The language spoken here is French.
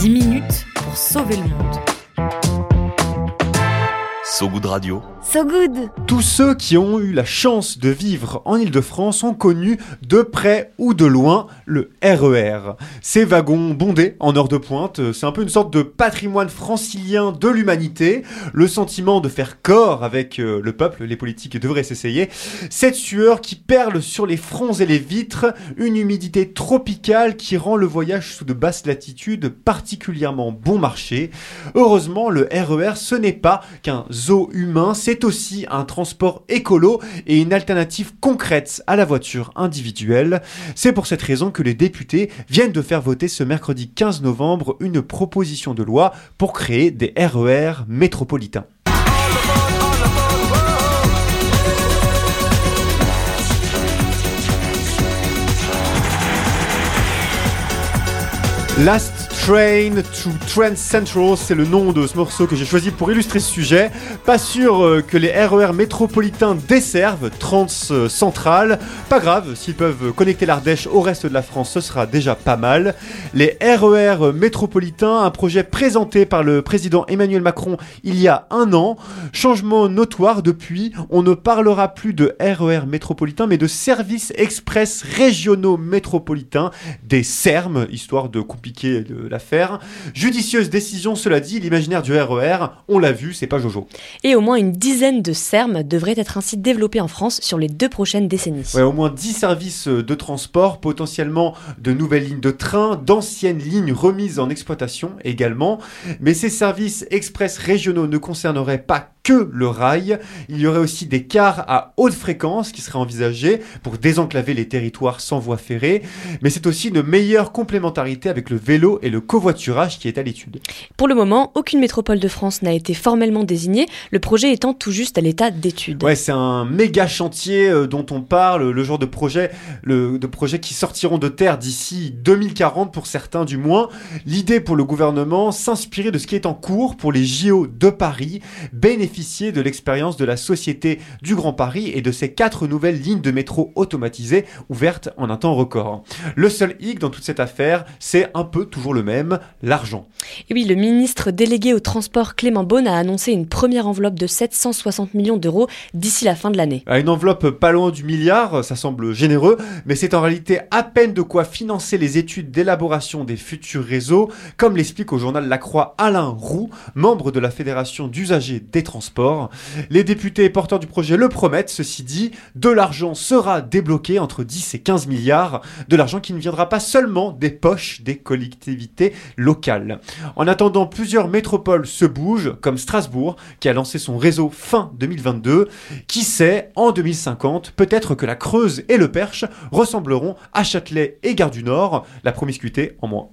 10 minutes pour sauver le monde. So Good Radio. So good Tous ceux qui ont eu la chance de vivre en Ile-de-France ont connu de près ou de loin le RER. Ces wagons bondés en heure de pointe, c'est un peu une sorte de patrimoine francilien de l'humanité. Le sentiment de faire corps avec euh, le peuple, les politiques devraient s'essayer. Cette sueur qui perle sur les fronts et les vitres, une humidité tropicale qui rend le voyage sous de basses latitudes particulièrement bon marché. Heureusement, le RER, ce n'est pas qu'un zoo humain, c'est aussi un transport écolo et une alternative concrète à la voiture individuelle. C'est pour cette raison que les députés viennent de faire voter ce mercredi 15 novembre une proposition de loi pour créer des RER métropolitains. Last Train to Trent Central, c'est le nom de ce morceau que j'ai choisi pour illustrer ce sujet. Pas sûr euh, que les RER métropolitains desservent Trans euh, Central. Pas grave, s'ils peuvent connecter l'Ardèche au reste de la France, ce sera déjà pas mal. Les RER métropolitains, un projet présenté par le président Emmanuel Macron il y a un an. Changement notoire depuis, on ne parlera plus de RER métropolitains, mais de services express régionaux métropolitains, des SERM, histoire de compliquer le- l'affaire. Judicieuse décision, cela dit, l'imaginaire du RER, on l'a vu, c'est pas Jojo. Et au moins une dizaine de SERM devraient être ainsi développés en France sur les deux prochaines décennies. Ouais, au moins 10 services euh, de transport, potentiellement de nouvelles lignes de train, d'anciennes lignes remises en exploitation également. Mais ces services express régionaux ne concerneraient pas que le rail. Il y aurait aussi des cars à haute fréquence qui seraient envisagés pour désenclaver les territoires sans voie ferrée. Mais c'est aussi une meilleure complémentarité avec le vélo et le covoiturage qui est à l'étude. Pour le moment, aucune métropole de France n'a été formellement désignée, le projet étant tout juste à l'état d'étude. Ouais, c'est un méga chantier euh, dont on parle, le genre de projet, le, de projets qui sortiront de terre d'ici 2040 pour certains du moins. L'idée pour le gouvernement, s'inspirer de ce qui est en cours pour les JO de Paris, bénéficier de l'expérience de la Société du Grand Paris et de ces quatre nouvelles lignes de métro automatisées ouvertes en un temps record. Le seul hic dans toute cette affaire, c'est un peu toujours le même, l'argent. Et oui, le ministre délégué au transport Clément Beaune a annoncé une première enveloppe de 760 millions d'euros d'ici la fin de l'année. À une enveloppe pas loin du milliard, ça semble généreux, mais c'est en réalité à peine de quoi financer les études d'élaboration des futurs réseaux, comme l'explique au journal La Croix Alain Roux, membre de la Fédération d'usagers des Les députés porteurs du projet le promettent, ceci dit, de l'argent sera débloqué entre 10 et 15 milliards, de l'argent qui ne viendra pas seulement des poches des collectivités locales. En attendant, plusieurs métropoles se bougent, comme Strasbourg, qui a lancé son réseau fin 2022. Qui sait, en 2050, peut-être que la Creuse et le Perche ressembleront à Châtelet et Gare du Nord, la promiscuité en moins.